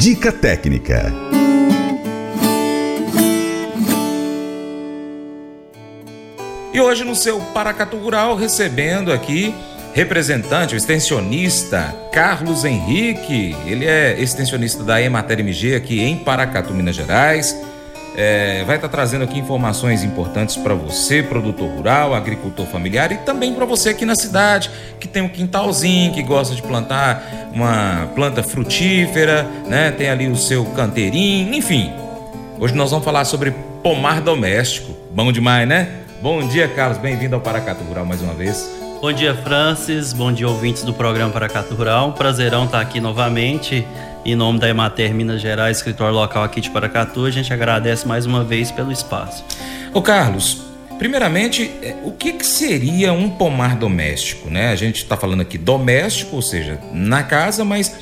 Dica técnica. E hoje no seu Paracatu Rural recebendo aqui representante, o extensionista Carlos Henrique. Ele é extensionista da Emater MG aqui em Paracatu, Minas Gerais. É, vai estar trazendo aqui informações importantes para você, produtor rural, agricultor familiar e também para você aqui na cidade que tem um quintalzinho, que gosta de plantar uma planta frutífera, né? Tem ali o seu canteirinho, enfim. Hoje nós vamos falar sobre pomar doméstico. Bom demais, né? Bom dia, Carlos. Bem-vindo ao Paracatu Rural mais uma vez. Bom dia, Francis. Bom dia, ouvintes do programa Paracatu Rural. Prazerão estar aqui novamente. Em nome da Emater Minas Gerais, escritório local aqui de Paracatu, a gente agradece mais uma vez pelo espaço. Ô Carlos, primeiramente, é, o que, que seria um pomar doméstico? Né? A gente está falando aqui doméstico, ou seja, na casa, mas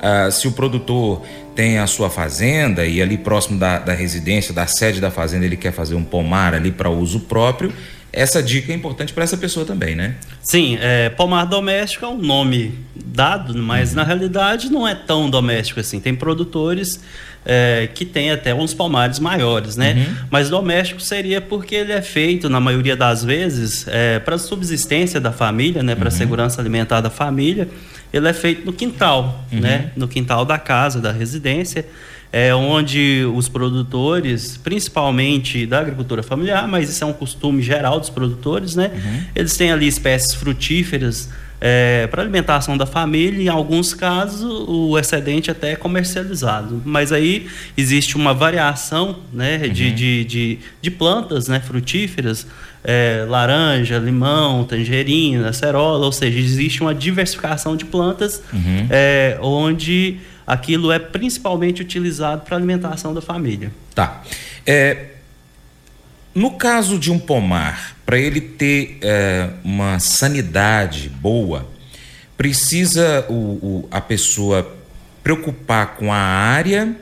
ah, se o produtor tem a sua fazenda e ali próximo da, da residência, da sede da fazenda, ele quer fazer um pomar ali para uso próprio, essa dica é importante para essa pessoa também, né? Sim, é, pomar doméstico é um nome dado, mas uhum. na realidade não é tão doméstico assim. Tem produtores é, que têm até uns pomares maiores, né? Uhum. Mas doméstico seria porque ele é feito, na maioria das vezes, é, para subsistência da família, né? Para uhum. segurança alimentar da família. Ele é feito no quintal, uhum. né? No quintal da casa, da residência é, onde os produtores, principalmente da agricultura familiar, mas isso é um costume geral dos produtores, né? Uhum. Eles têm ali espécies frutíferas é, para alimentação da família, em alguns casos o excedente até é comercializado. Mas aí existe uma variação né, uhum. de, de, de, de, plantas né, frutíferas, é, laranja, limão, tangerina, acerola, ou seja, existe uma diversificação de plantas uhum. é, onde aquilo é principalmente utilizado para alimentação da família. Tá. É, no caso de um pomar, para ele ter é, uma sanidade boa, precisa o, o, a pessoa preocupar com a área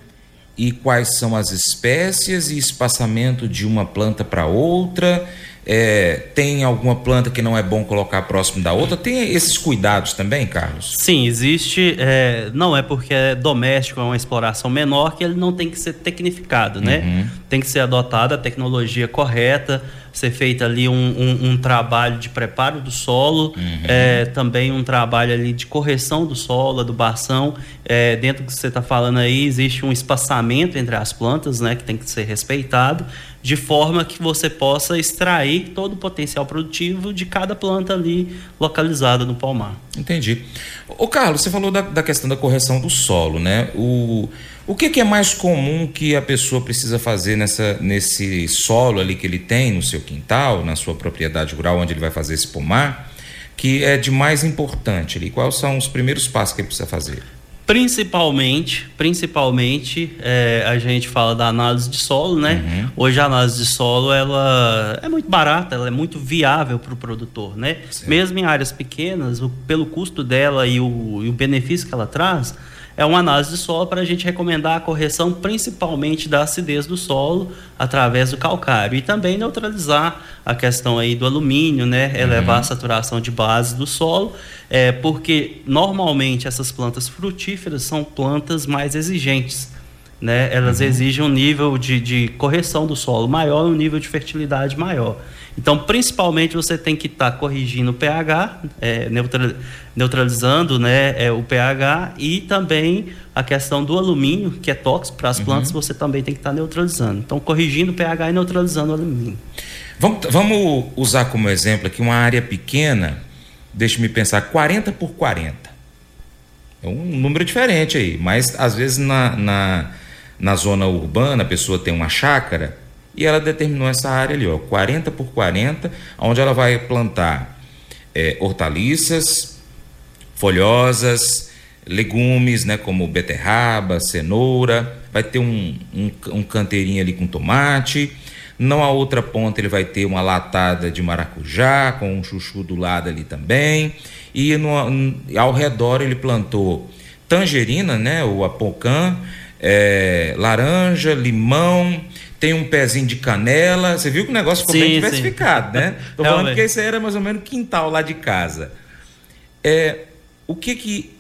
e quais são as espécies e espaçamento de uma planta para outra é, tem alguma planta que não é bom colocar próximo da outra? Tem esses cuidados também, Carlos? Sim, existe. É, não é porque é doméstico, é uma exploração menor, que ele não tem que ser tecnificado, né? Uhum. Tem que ser adotada a tecnologia correta, ser feita ali um, um, um trabalho de preparo do solo, uhum. é, também um trabalho ali de correção do solo, adubação. É, dentro do que você está falando aí, existe um espaçamento entre as plantas, né? Que tem que ser respeitado de forma que você possa extrair todo o potencial produtivo de cada planta ali localizada no palmar. Entendi. O Carlos, você falou da, da, questão da correção do solo, né? O, o que, que, é mais comum que a pessoa precisa fazer nessa, nesse solo ali que ele tem no seu quintal, na sua propriedade rural, onde ele vai fazer esse pomar, que é de mais importante ali? Quais são os primeiros passos que ele precisa fazer? Principalmente, principalmente, é, a gente fala da análise de solo, né? Uhum. Hoje a análise de solo ela é muito barata, ela é muito viável para o produtor, né? Certo. Mesmo em áreas pequenas, o, pelo custo dela e o, e o benefício que ela traz, é uma análise de solo para a gente recomendar a correção principalmente da acidez do solo através do calcário e também neutralizar a questão aí do alumínio, né, elevar uhum. a saturação de base do solo, é, porque normalmente essas plantas frutíferas são plantas mais exigentes. Né? Elas uhum. exigem um nível de, de correção do solo maior, um nível de fertilidade maior. Então, principalmente, você tem que estar tá corrigindo o pH, é, neutralizando né, é, o pH e também a questão do alumínio, que é tóxico para as uhum. plantas, você também tem que estar tá neutralizando. Então, corrigindo o pH e neutralizando o alumínio. Vamos, vamos usar como exemplo aqui uma área pequena, deixe-me pensar, 40 por 40. É um número diferente aí, mas às vezes na, na, na zona urbana a pessoa tem uma chácara e ela determinou essa área ali, ó, 40 por 40, onde ela vai plantar é, hortaliças, folhosas, legumes, né, como beterraba, cenoura, vai ter um, um, um canteirinho ali com tomate. Não a outra ponta ele vai ter uma latada de maracujá com um chuchu do lado ali também. E no, ao redor ele plantou tangerina, né, o apocã, é, laranja, limão, tem um pezinho de canela. Você viu que o negócio ficou sim, bem diversificado, sim. né? Tô falando que esse era mais ou menos quintal lá de casa. É, o que que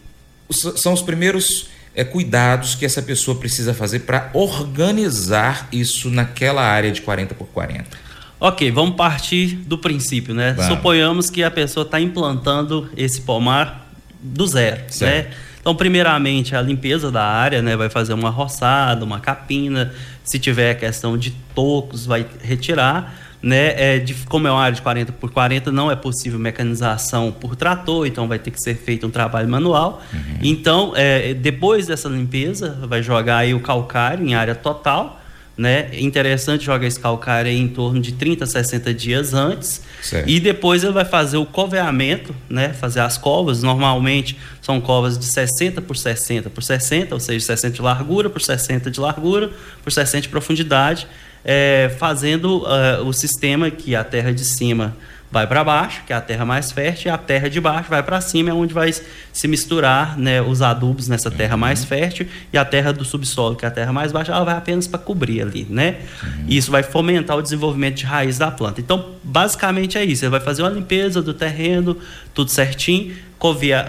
são os primeiros é, cuidados que essa pessoa precisa fazer para organizar isso naquela área de 40 por 40? Ok, vamos partir do princípio, né? Vamos. Suponhamos que a pessoa está implantando esse pomar do zero, né? certo. né? Então, primeiramente, a limpeza da área, né? Vai fazer uma roçada, uma capina. Se tiver questão de tocos, vai retirar né? É, de, como é uma área de 40 por 40, não é possível mecanização por trator, então vai ter que ser feito um trabalho manual. Uhum. Então, é, depois dessa limpeza, vai jogar aí o calcário em área total. Né? Interessante jogar esse calcário em torno de 30 a 60 dias antes. Certo. E depois ele vai fazer o coveamento, né? fazer as covas. Normalmente são covas de 60 por 60 por 60, ou seja, 60 de largura por 60 de largura por 60 de profundidade é, fazendo uh, o sistema que a terra de cima vai para baixo, que é a terra mais fértil, e a terra de baixo vai para cima, é onde vai se misturar né, os adubos nessa terra mais uhum. fértil, e a terra do subsolo, que é a terra mais baixa, ela vai apenas para cobrir ali, né? Uhum. E isso vai fomentar o desenvolvimento de raiz da planta. Então, basicamente é isso, ele vai fazer uma limpeza do terreno, tudo certinho,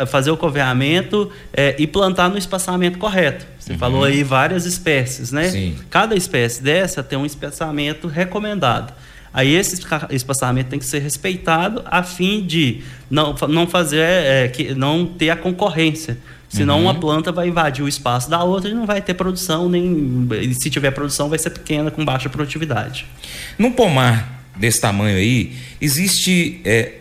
fazer o coveamento é, e plantar no espaçamento correto. Você uhum. falou aí várias espécies, né? Sim. Cada espécie dessa tem um espaçamento recomendado. Aí esse espaçamento tem que ser respeitado a fim de não, não fazer, é, que, não ter a concorrência. Senão uhum. uma planta vai invadir o espaço da outra e não vai ter produção, nem se tiver produção vai ser pequena, com baixa produtividade. Num pomar desse tamanho aí, existe é,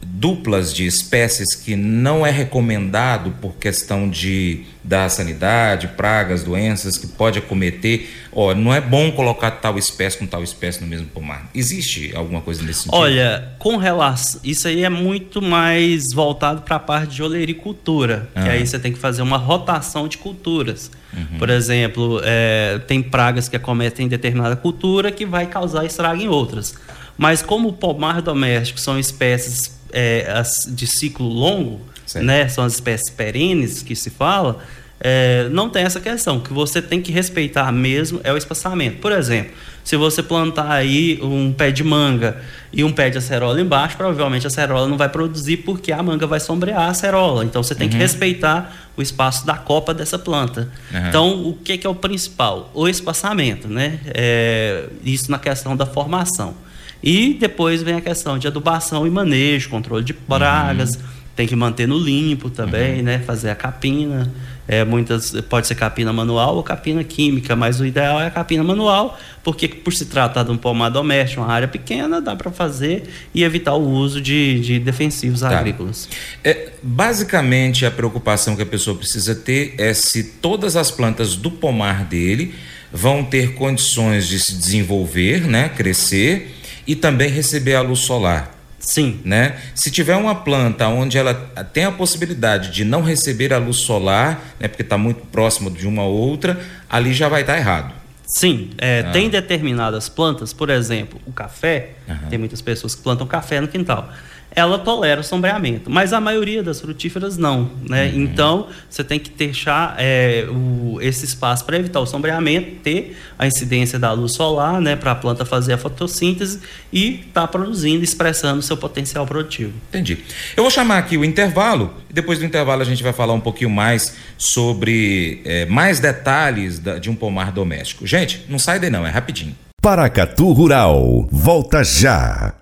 duplas de espécies que não é recomendado por questão de da sanidade, pragas, doenças que pode acometer. Ó, não é bom colocar tal espécie com tal espécie no mesmo pomar. Existe alguma coisa nesse sentido? Olha, com relação, isso aí é muito mais voltado para a parte de olericultura, ah. que aí você tem que fazer uma rotação de culturas. Uhum. Por exemplo, é, tem pragas que acometem determinada cultura que vai causar estrago em outras. Mas como o pomar doméstico são espécies é, de ciclo longo, né, são as espécies perenes que se fala, é, não tem essa questão. O que você tem que respeitar mesmo é o espaçamento. Por exemplo, se você plantar aí um pé de manga e um pé de acerola embaixo, provavelmente a acerola não vai produzir porque a manga vai sombrear a acerola. Então você tem uhum. que respeitar o espaço da copa dessa planta. Uhum. Então, o que, que, é o principal? O espaçamento, né? É, isso na questão da formação. E depois vem a questão de adubação e manejo, controle de pragas, uhum. Tem que manter no limpo também, uhum. né? Fazer a capina. É, muitas pode ser capina manual ou capina química, mas o ideal é a capina manual, porque por se tratar de um pomar doméstico, uma área pequena, dá para fazer e evitar o uso de, de defensivos tá. agrícolas. É, basicamente, a preocupação que a pessoa precisa ter é se todas as plantas do pomar dele vão ter condições de se desenvolver, né, crescer e também receber a luz solar. Sim. Né? Se tiver uma planta onde ela tem a possibilidade de não receber a luz solar, né, porque está muito próximo de uma outra, ali já vai estar tá errado. Sim, é, ah. tem determinadas plantas, por exemplo, o café, tem muitas pessoas que plantam café no quintal ela tolera o sombreamento, mas a maioria das frutíferas não, né? Uhum. Então você tem que deixar é, o, esse espaço para evitar o sombreamento, ter a incidência da luz solar, né, para a planta fazer a fotossíntese e estar tá produzindo, expressando o seu potencial produtivo. Entendi. Eu vou chamar aqui o intervalo e depois do intervalo a gente vai falar um pouquinho mais sobre é, mais detalhes da, de um pomar doméstico. Gente, não sai daí não, é rapidinho. Paracatu Rural, volta já.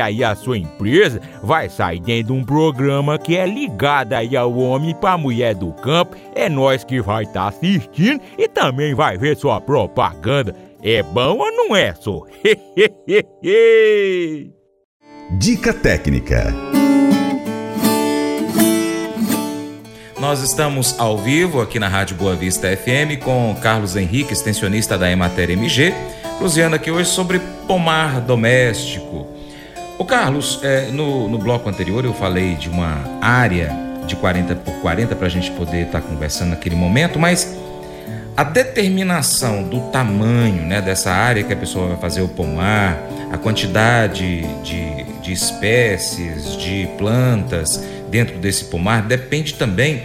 aí a sua empresa vai sair dentro de um programa que é ligado aí ao homem para mulher do campo. É nós que vai estar tá assistindo e também vai ver sua propaganda. É bom ou não é, só? Dica técnica. Nós estamos ao vivo aqui na Rádio Boa Vista FM com Carlos Henrique, extensionista da Emater MG, cruzeando aqui hoje sobre pomar doméstico. O Carlos, é, no, no bloco anterior eu falei de uma área de 40 por 40 para a gente poder estar tá conversando naquele momento, mas a determinação do tamanho né, dessa área que a pessoa vai fazer o pomar, a quantidade de, de espécies, de plantas dentro desse pomar, depende também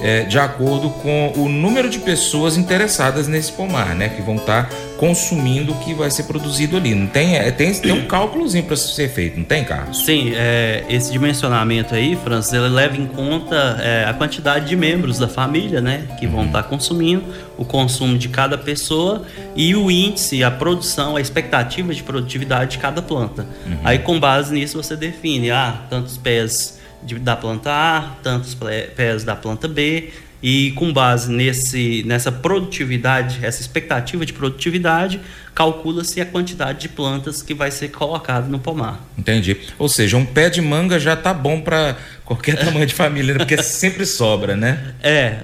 é, de acordo com o número de pessoas interessadas nesse pomar, né? Que vão estar tá consumindo o que vai ser produzido ali. Não tem, é, tem, tem um cálculozinho para ser feito, não tem, Carlos? Sim, é, esse dimensionamento aí, Francis, ele leva em conta é, a quantidade de membros da família, né? Que vão estar uhum. tá consumindo, o consumo de cada pessoa e o índice, a produção, a expectativa de produtividade de cada planta. Uhum. Aí, com base nisso, você define, ah, tantos pés de, da planta A, tantos pés da planta B, e com base nesse, nessa produtividade, essa expectativa de produtividade, calcula-se a quantidade de plantas que vai ser colocada no pomar. Entendi. Ou seja, um pé de manga já tá bom para qualquer tamanho de família, né? porque sempre sobra, né? É,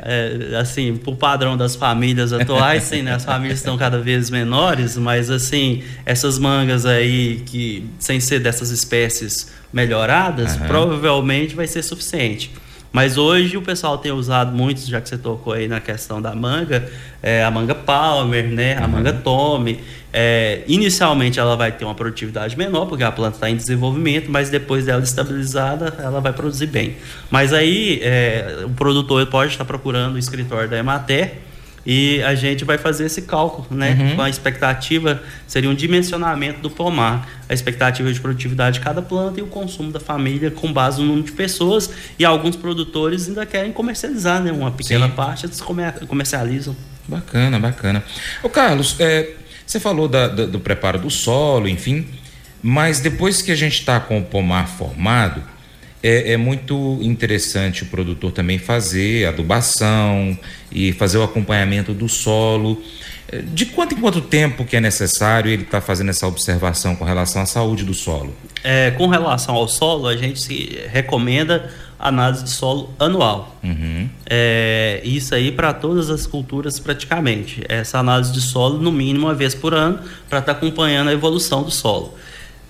é, assim, por padrão das famílias atuais, sim, né? As famílias estão cada vez menores, mas assim, essas mangas aí que sem ser dessas espécies melhoradas, uhum. provavelmente vai ser suficiente. Mas hoje o pessoal tem usado muito, já que você tocou aí na questão da manga, é, a manga Palmer, né? A uhum. manga Tome. É, inicialmente ela vai ter uma produtividade menor, porque a planta está em desenvolvimento, mas depois dela estabilizada, ela vai produzir bem. Mas aí é, o produtor pode estar procurando o escritório da Emater e a gente vai fazer esse cálculo, né? Uhum. Com a expectativa, seria um dimensionamento do pomar, a expectativa de produtividade de cada planta e o consumo da família com base no número de pessoas. E alguns produtores ainda querem comercializar, né? Uma pequena Sim. parte eles comercializam. Bacana, bacana. Ô Carlos, é, você falou da, da, do preparo do solo, enfim, mas depois que a gente está com o pomar formado, é, é, muito interessante o produtor também fazer adubação e fazer o acompanhamento do solo. É, de quanto em quanto tempo que é necessário ele estar tá fazendo essa observação com relação à saúde do solo? É, com relação ao solo, a gente se recomenda análise de solo anual. Uhum. É, isso aí para todas as culturas praticamente. Essa análise de solo no mínimo uma vez por ano para estar tá acompanhando a evolução do solo.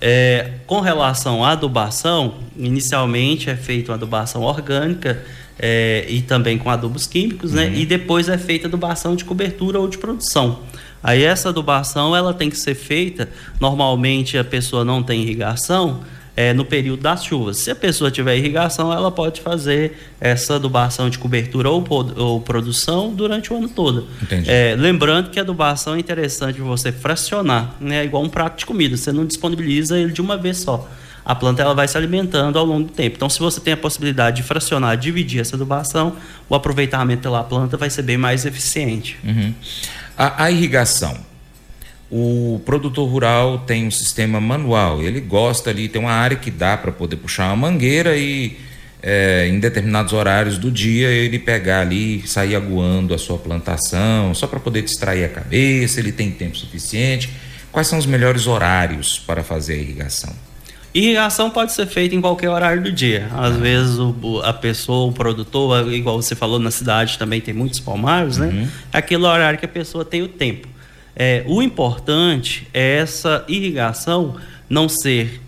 É, com relação à adubação, inicialmente é feita uma adubação orgânica é, e também com adubos químicos, né? uhum. né? E depois é feita adubação de cobertura ou de produção. Aí essa adubação ela tem que ser feita, normalmente a pessoa não tem irrigação, é, no período das chuvas. Se a pessoa tiver irrigação, ela pode fazer essa adubação de cobertura ou, ou produção durante o ano todo. É, lembrando que a adubação é interessante você fracionar, né? igual um prato de comida, você não disponibiliza ele de uma vez só. A planta ela vai se alimentando ao longo do tempo. Então, se você tem a possibilidade de fracionar, dividir essa adubação, o aproveitamento pela planta vai ser bem mais eficiente. Uhum. A, a irrigação, o produtor rural tem um sistema manual, ele gosta ali, tem uma área que dá para poder puxar uma mangueira e é, em determinados horários do dia ele pegar ali sair aguando a sua plantação, só para poder distrair a cabeça, ele tem tempo suficiente. Quais são os melhores horários para fazer a irrigação? Irrigação pode ser feita em qualquer horário do dia. Às ah. vezes o, a pessoa, o produtor, igual você falou na cidade também tem muitos palmares, né? Uhum. É aquele horário que a pessoa tem o tempo. É, o importante é essa irrigação não ser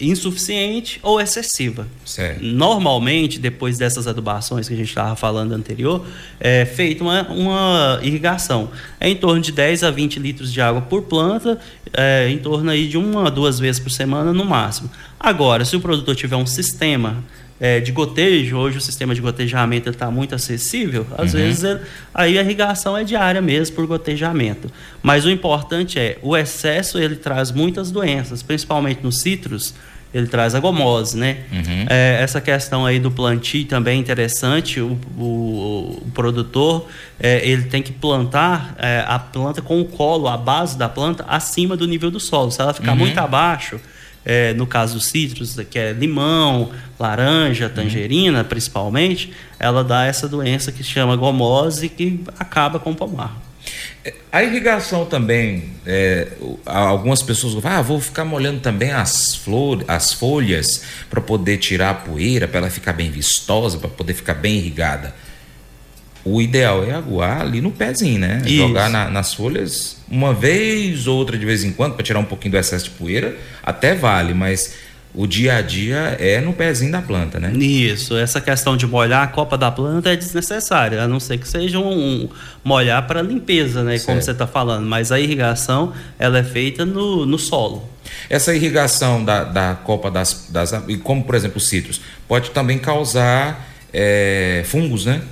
insuficiente ou excessiva. Certo. Normalmente, depois dessas adubações que a gente estava falando anterior, é feita uma, uma irrigação. É em torno de 10 a 20 litros de água por planta, é, em torno aí de uma a duas vezes por semana no máximo. Agora, se o produtor tiver um sistema é, de gotejo, hoje o sistema de gotejamento está muito acessível, às uhum. vezes ele, aí a irrigação é diária mesmo por gotejamento. Mas o importante é, o excesso ele traz muitas doenças, principalmente nos citros, ele traz a gomose, né? Uhum. É, essa questão aí do plantio também é interessante, o, o, o produtor é, ele tem que plantar é, a planta com o colo, a base da planta, acima do nível do solo. Se ela ficar uhum. muito abaixo, é, no caso dos citros, que é limão, laranja, tangerina, uhum. principalmente, ela dá essa doença que se chama gomose que acaba com o pomar. A irrigação também, é, algumas pessoas falam, ah, vou ficar molhando também as flores, as folhas para poder tirar a poeira, para ela ficar bem vistosa, para poder ficar bem irrigada. O ideal é aguar ali no pezinho, né? Isso. Jogar na, nas folhas uma vez ou outra de vez em quando para tirar um pouquinho do excesso de poeira, até vale, mas o dia a dia é no pezinho da planta, né? Isso, essa questão de molhar a copa da planta é desnecessária, a não ser que seja um, molhar para limpeza, né? Certo. Como você está falando, mas a irrigação ela é feita no, no solo. Essa irrigação da, da copa das, das. Como, por exemplo, os citros, pode também causar é, fungos, né?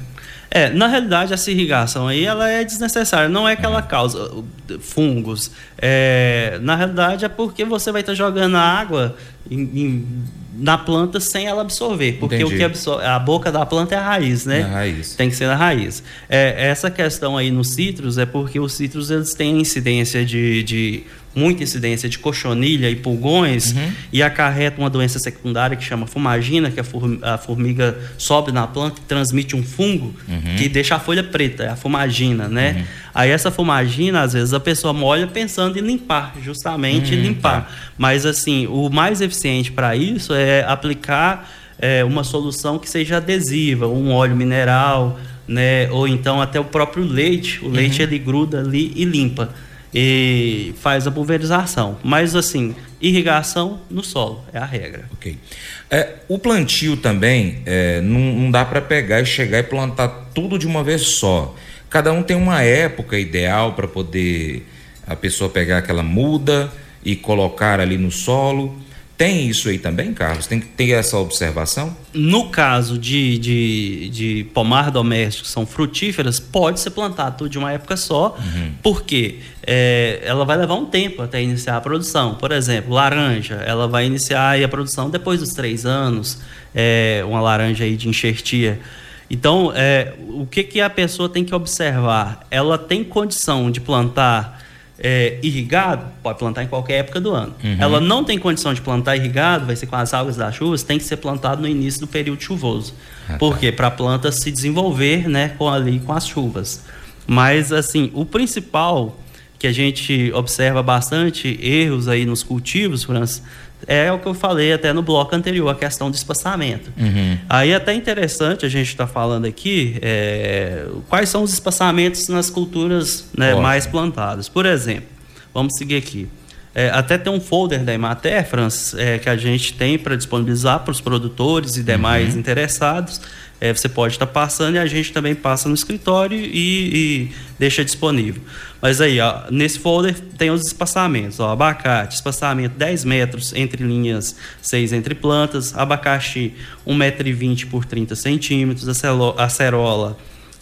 É, na realidade, essa irrigação aí ela é desnecessária, não é que ela causa uh, fungos. É, na realidade, é porque você vai estar jogando água em, em, na planta sem ela absorver. Porque Entendi. o que absorve, a boca da planta é a raiz, né? Na raiz. Tem que ser na raiz. É, essa questão aí nos citros é porque os citros eles têm incidência de, de muita incidência de cochonilha e pulgões uhum. e acarreta uma doença secundária que chama fumagina, que a formiga sobe na planta e transmite um fungo uhum. que deixa a folha preta, é a fumagina, né? Uhum. Aí essa fumagina, às vezes a pessoa molha pensando em limpar, justamente uhum, limpar. Tá. Mas assim, o mais eficiente para isso é aplicar é, uma solução que seja adesiva, um óleo mineral, né? Ou então até o próprio leite, o leite uhum. ele gruda ali e limpa e faz a pulverização. Mas assim, irrigação no solo é a regra. Ok. É, o plantio também é, não, não dá para pegar e chegar e plantar tudo de uma vez só. Cada um tem uma época ideal para poder a pessoa pegar aquela muda e colocar ali no solo. Tem isso aí também, Carlos? Tem que ter essa observação? No caso de, de, de pomar doméstico, são frutíferas, pode ser plantado tudo de uma época só, uhum. porque é, ela vai levar um tempo até iniciar a produção. Por exemplo, laranja, ela vai iniciar a produção depois dos três anos, é, uma laranja aí de enxertia. Então, é, o que, que a pessoa tem que observar? Ela tem condição de plantar é, irrigado, pode plantar em qualquer época do ano. Uhum. Ela não tem condição de plantar irrigado, vai ser com as algas das chuvas, tem que ser plantado no início do período chuvoso. Ah, Por quê? Tá. Para a planta se desenvolver né, com, ali com as chuvas. Mas, assim, o principal que a gente observa bastante erros aí nos cultivos, França, é o que eu falei até no bloco anterior, a questão do espaçamento. Uhum. Aí é até interessante a gente estar tá falando aqui é, quais são os espaçamentos nas culturas né, mais plantadas. Por exemplo, vamos seguir aqui. É, até tem um folder da Emater, Francis, é, que a gente tem para disponibilizar para os produtores e demais uhum. interessados é, você pode estar tá passando e a gente também passa no escritório e, e deixa disponível. Mas aí, ó, nesse folder tem os espaçamentos. Ó, abacate, espaçamento 10 metros entre linhas, 6 entre plantas. Abacaxi, 1,20m por 30 centímetros. Acerola,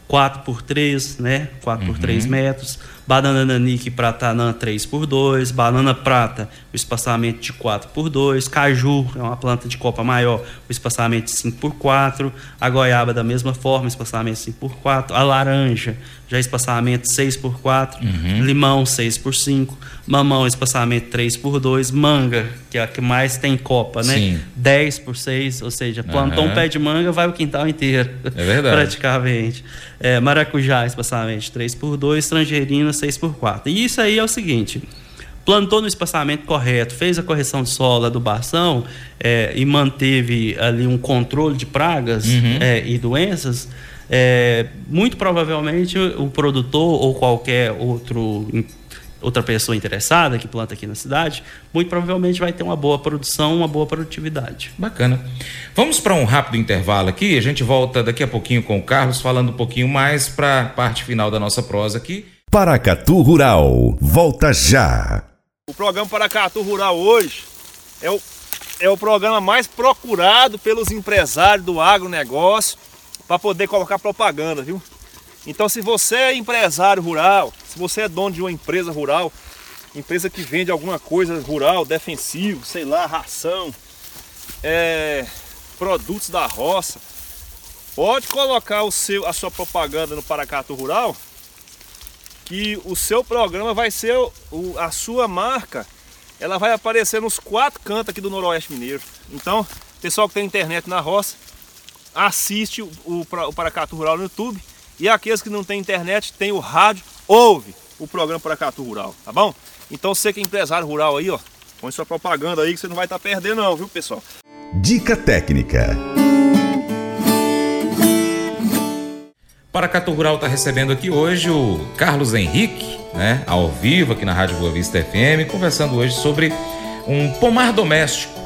4 por 3, né? 4 uhum. por 3 metros banana nanique pratanã 3 por 2 banana prata, o espaçamento de 4 por 2 caju, é uma planta de copa maior, o espaçamento de 5 por 4 a goiaba da mesma forma, espaçamento 5 por 4 a laranja, já espaçamento 6 por 4 uhum. limão 6 por 5 mamão, espaçamento 3 por 2 manga, que é a que mais tem copa, né? Sim. 10 por 6, ou seja, plantou uhum. um pé de manga, vai o quintal inteiro. É verdade. praticamente. É, maracujá, espaçamento 3 por 2 tangerina 6 por 4 E isso aí é o seguinte: plantou no espaçamento correto, fez a correção de solo, adubação é, e manteve ali um controle de pragas uhum. é, e doenças, é, muito provavelmente o produtor ou qualquer outro outra pessoa interessada que planta aqui na cidade, muito provavelmente vai ter uma boa produção, uma boa produtividade. Bacana. Vamos para um rápido intervalo aqui, a gente volta daqui a pouquinho com o Carlos falando um pouquinho mais para a parte final da nossa prosa aqui. Paracatu Rural, volta já. O programa Paracatu Rural hoje é o, é o programa mais procurado pelos empresários do agronegócio para poder colocar propaganda, viu? Então se você é empresário rural, se você é dono de uma empresa rural, empresa que vende alguma coisa rural, defensivo, sei lá, ração, é, produtos da roça, pode colocar o seu, a sua propaganda no Paracato Rural que o seu programa vai ser o, a sua marca, ela vai aparecer nos quatro cantos aqui do Noroeste Mineiro. Então, pessoal que tem internet na roça, assiste o, o, o Paracato Rural no YouTube. E aqueles que não têm internet, tem o rádio, ouve o programa Paracatu Rural, tá bom? Então você que é empresário rural aí, ó, põe sua propaganda aí que você não vai estar tá perdendo não, viu pessoal? Dica técnica. Paracatu Rural está recebendo aqui hoje o Carlos Henrique, né, ao vivo aqui na Rádio Boa Vista FM, conversando hoje sobre um pomar doméstico.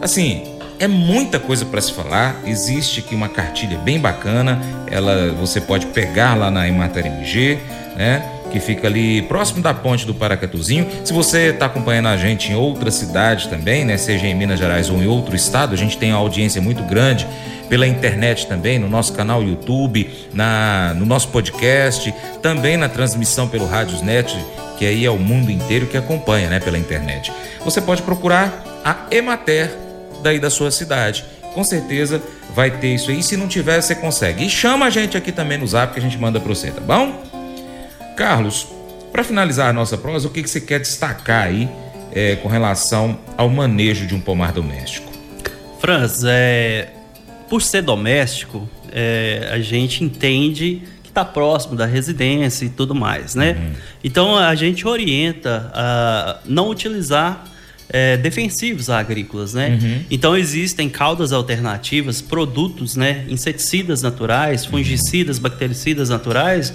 Assim, é muita coisa para se falar. Existe aqui uma cartilha bem bacana. Ela você pode pegar lá na Emater MG, né? Que fica ali próximo da ponte do Paracatuzinho. Se você está acompanhando a gente em outra cidade também, né? Seja em Minas Gerais ou em outro estado, a gente tem uma audiência muito grande pela internet também, no nosso canal YouTube, na, no nosso podcast, também na transmissão pelo Rádiosnet, que aí é o mundo inteiro que acompanha, né, pela internet. Você pode procurar a Emater daí da sua cidade. Com certeza vai ter isso aí. Se não tiver, você consegue. E chama a gente aqui também no zap que a gente manda para você, tá bom? Carlos, para finalizar a nossa prosa, o que, que você quer destacar aí é, com relação ao manejo de um pomar doméstico? Franz, é, por ser doméstico, é, a gente entende que está próximo da residência e tudo mais, né? Uhum. Então a gente orienta a não utilizar é, defensivos agrícolas, né? Uhum. Então existem caudas alternativas, produtos, né? Inseticidas naturais, fungicidas, bactericidas naturais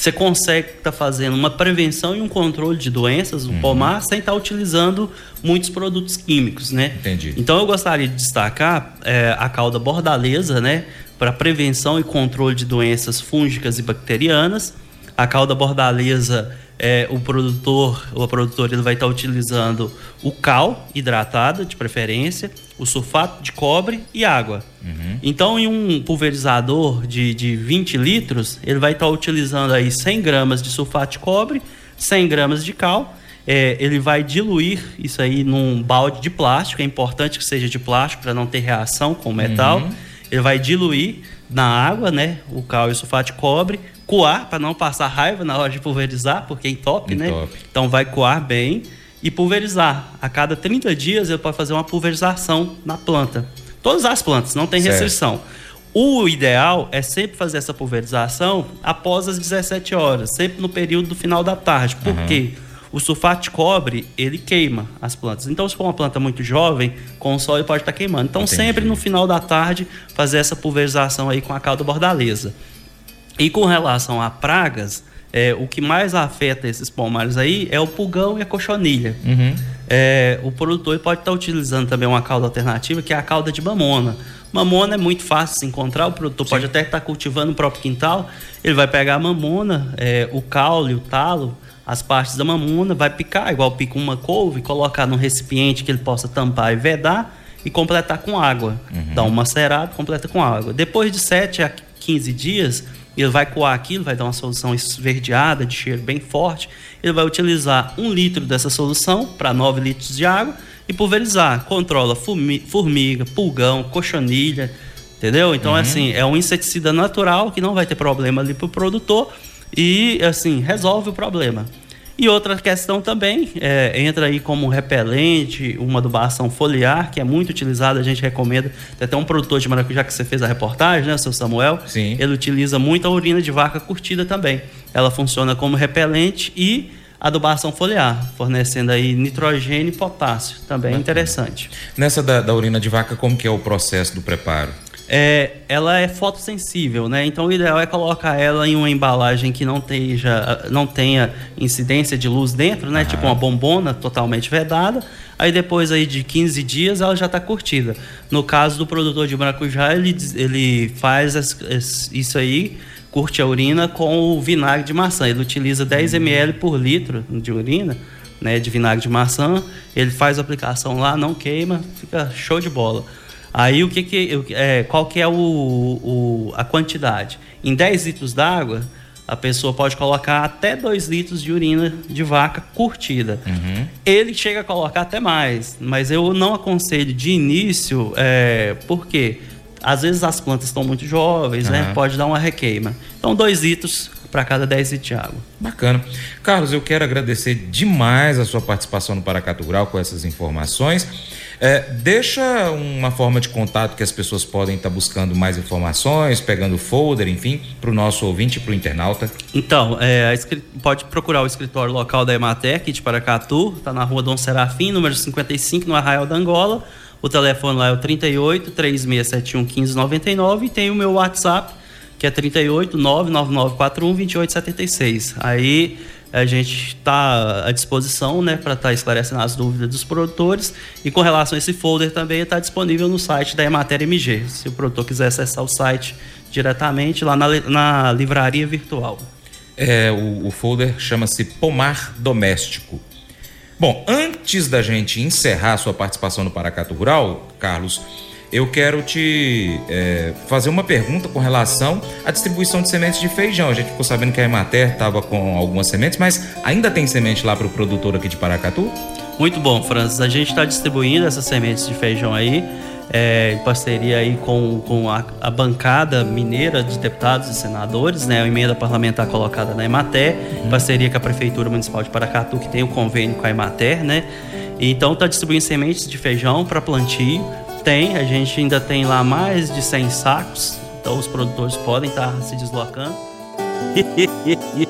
que você consegue estar tá fazendo uma prevenção e um controle de doenças no uhum. pomar sem estar tá utilizando muitos produtos químicos, né? Entendi. Então eu gostaria de destacar é, a cauda bordaleza, né? Para prevenção e controle de doenças fúngicas e bacterianas. A cauda bordaleza é, o produtor, o produtor ele vai estar utilizando o cal hidratado, de preferência, o sulfato de cobre e água. Uhum. Então, em um pulverizador de, de 20 litros, ele vai estar utilizando aí 100 gramas de sulfato de cobre, 100 gramas de cal. É, ele vai diluir isso aí num balde de plástico. É importante que seja de plástico para não ter reação com o metal. Uhum. Ele vai diluir na água, né, o cal e o sulfato de cobre, coar para não passar raiva na hora de pulverizar, porque é entope, né? Então vai coar bem e pulverizar. A cada 30 dias ele pode fazer uma pulverização na planta. Todas as plantas, não tem restrição. Certo. O ideal é sempre fazer essa pulverização após as 17 horas, sempre no período do final da tarde. Por uhum. quê? O sulfato de cobre, ele queima as plantas. Então, se for uma planta muito jovem, com o sol ele pode estar queimando. Então, Entendi. sempre no final da tarde, fazer essa pulverização aí com a calda bordaleza. E com relação a pragas, é, o que mais afeta esses pomares aí é o pulgão e a cochonilha. Uhum. É, o produtor pode estar utilizando também uma cauda alternativa, que é a cauda de mamona. Mamona é muito fácil de se encontrar, o produtor Sim. pode até estar cultivando no próprio quintal, ele vai pegar a mamona, é, o caule, o talo, as partes da mamona, vai picar, igual pica uma couve, colocar num recipiente que ele possa tampar e vedar e completar com água. Uhum. Dá um macerado, completa com água. Depois de 7 a 15 dias, ele vai coar aquilo, vai dar uma solução esverdeada, de cheiro bem forte. Ele vai utilizar um litro dessa solução para 9 litros de água e pulverizar. Controla formiga, pulgão, cochonilha, entendeu? Então, uhum. assim, é um inseticida natural que não vai ter problema ali para o produtor e, assim, resolve o problema. E outra questão também, é, entra aí como repelente, uma adubação foliar, que é muito utilizada, a gente recomenda. Tem até um produtor de maracujá que você fez a reportagem, né, seu Samuel? Sim. Ele utiliza muito a urina de vaca curtida também. Ela funciona como repelente e adubação foliar, fornecendo aí nitrogênio e potássio, também é interessante. Nessa da, da urina de vaca, como que é o processo do preparo? É, ela é fotossensível, né? Então o ideal é colocar ela em uma embalagem que não tenha, não tenha incidência de luz dentro, né? Uhum. Tipo uma bombona totalmente vedada. Aí depois aí de 15 dias ela já está curtida. No caso do produtor de maracujá, ele, ele faz as, isso aí, curte a urina com o vinagre de maçã. Ele utiliza 10 ml por litro de urina. Né, de vinagre de maçã, ele faz a aplicação lá, não queima, fica show de bola. Aí o que, que é, qual que é o, o, a quantidade? Em 10 litros d'água, a pessoa pode colocar até 2 litros de urina de vaca curtida. Uhum. Ele chega a colocar até mais, mas eu não aconselho de início, é, porque às vezes as plantas estão muito jovens, uhum. né? Pode dar uma requeima. Então, 2 litros para cada 10 litros de água. Bacana. Carlos, eu quero agradecer demais a sua participação no Paracatu Rural com essas informações. É, deixa uma forma de contato que as pessoas podem estar tá buscando mais informações, pegando folder, enfim, para o nosso ouvinte para o internauta. Então, é, pode procurar o escritório local da Ematec de Paracatu, está na rua Dom Serafim, número 55, no Arraial da Angola. O telefone lá é o 38 3671 1599 e tem o meu WhatsApp, que é 38 99941 2876. Aí a gente está à disposição né, para estar tá esclarecendo as dúvidas dos produtores. E com relação a esse folder também está disponível no site da Emater MG. Se o produtor quiser acessar o site diretamente lá na, na livraria virtual. É, o, o folder chama-se Pomar Doméstico. Bom, antes da gente encerrar sua participação no Paracato Rural, Carlos, eu quero te é, fazer uma pergunta com relação à distribuição de sementes de feijão. A gente ficou sabendo que a Emater estava com algumas sementes, mas ainda tem semente lá para o produtor aqui de Paracatu? Muito bom, Francis. A gente está distribuindo essas sementes de feijão aí, é, em parceria aí com, com a, a, bancada mineira de deputados e senadores, né, a emenda parlamentar colocada na Emater, uhum. em parceria com a Prefeitura Municipal de Paracatu, que tem o um convênio com a Emater, né? Então está distribuindo sementes de feijão para plantio tem, a gente ainda tem lá mais de 100 sacos, então os produtores podem estar se deslocando.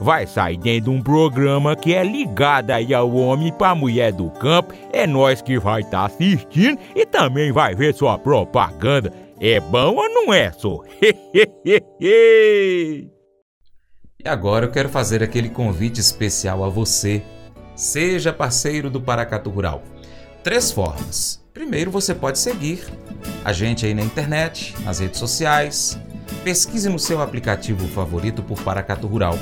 vai sair dentro de um programa que é ligado aí ao homem para mulher do campo. É nós que vai estar tá assistindo e também vai ver sua propaganda. É bom ou não é, só? E agora eu quero fazer aquele convite especial a você. Seja parceiro do Paracatu Rural. Três formas. Primeiro, você pode seguir a gente aí na internet, nas redes sociais. Pesquise no seu aplicativo favorito por Paracatu Rural.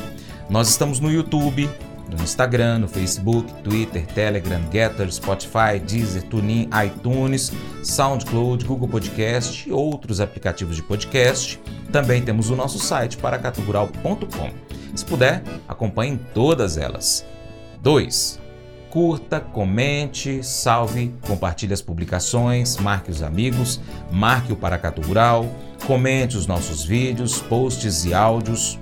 Nós estamos no YouTube, no Instagram, no Facebook, Twitter, Telegram, Getter, Spotify, Deezer, TuneIn, iTunes, SoundCloud, Google Podcast e outros aplicativos de podcast. Também temos o nosso site paracatugural.com. Se puder, acompanhe todas elas. 2. Curta, comente, salve, compartilhe as publicações, marque os amigos, marque o Paracatu Rural, comente os nossos vídeos, posts e áudios.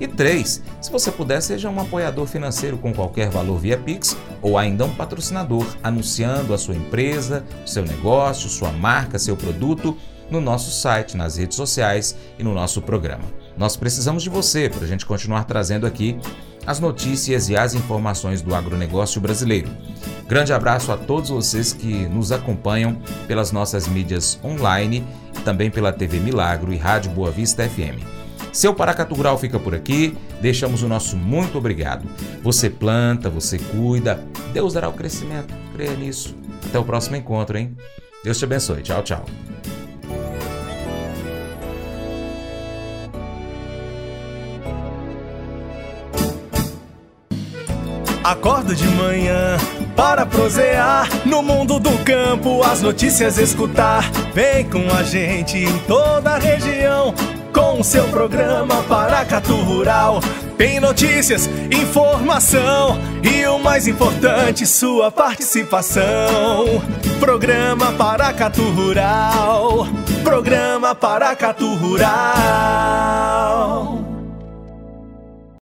E 3. Se você puder, seja um apoiador financeiro com qualquer valor via Pix ou ainda um patrocinador, anunciando a sua empresa, seu negócio, sua marca, seu produto no nosso site, nas redes sociais e no nosso programa. Nós precisamos de você para a gente continuar trazendo aqui as notícias e as informações do agronegócio brasileiro. Grande abraço a todos vocês que nos acompanham pelas nossas mídias online e também pela TV Milagro e Rádio Boa Vista FM. Seu Paracatu Rural fica por aqui, deixamos o nosso muito obrigado. Você planta, você cuida, Deus dará o crescimento, creia nisso. Até o próximo encontro, hein? Deus te abençoe. Tchau, tchau. Acordo de manhã para prosear no mundo do campo, as notícias escutar. Vem com a gente em toda a região com o seu programa Paracatu Rural. Tem notícias, informação e o mais importante, sua participação. Programa Paracatu Rural. Programa Paracatu Rural.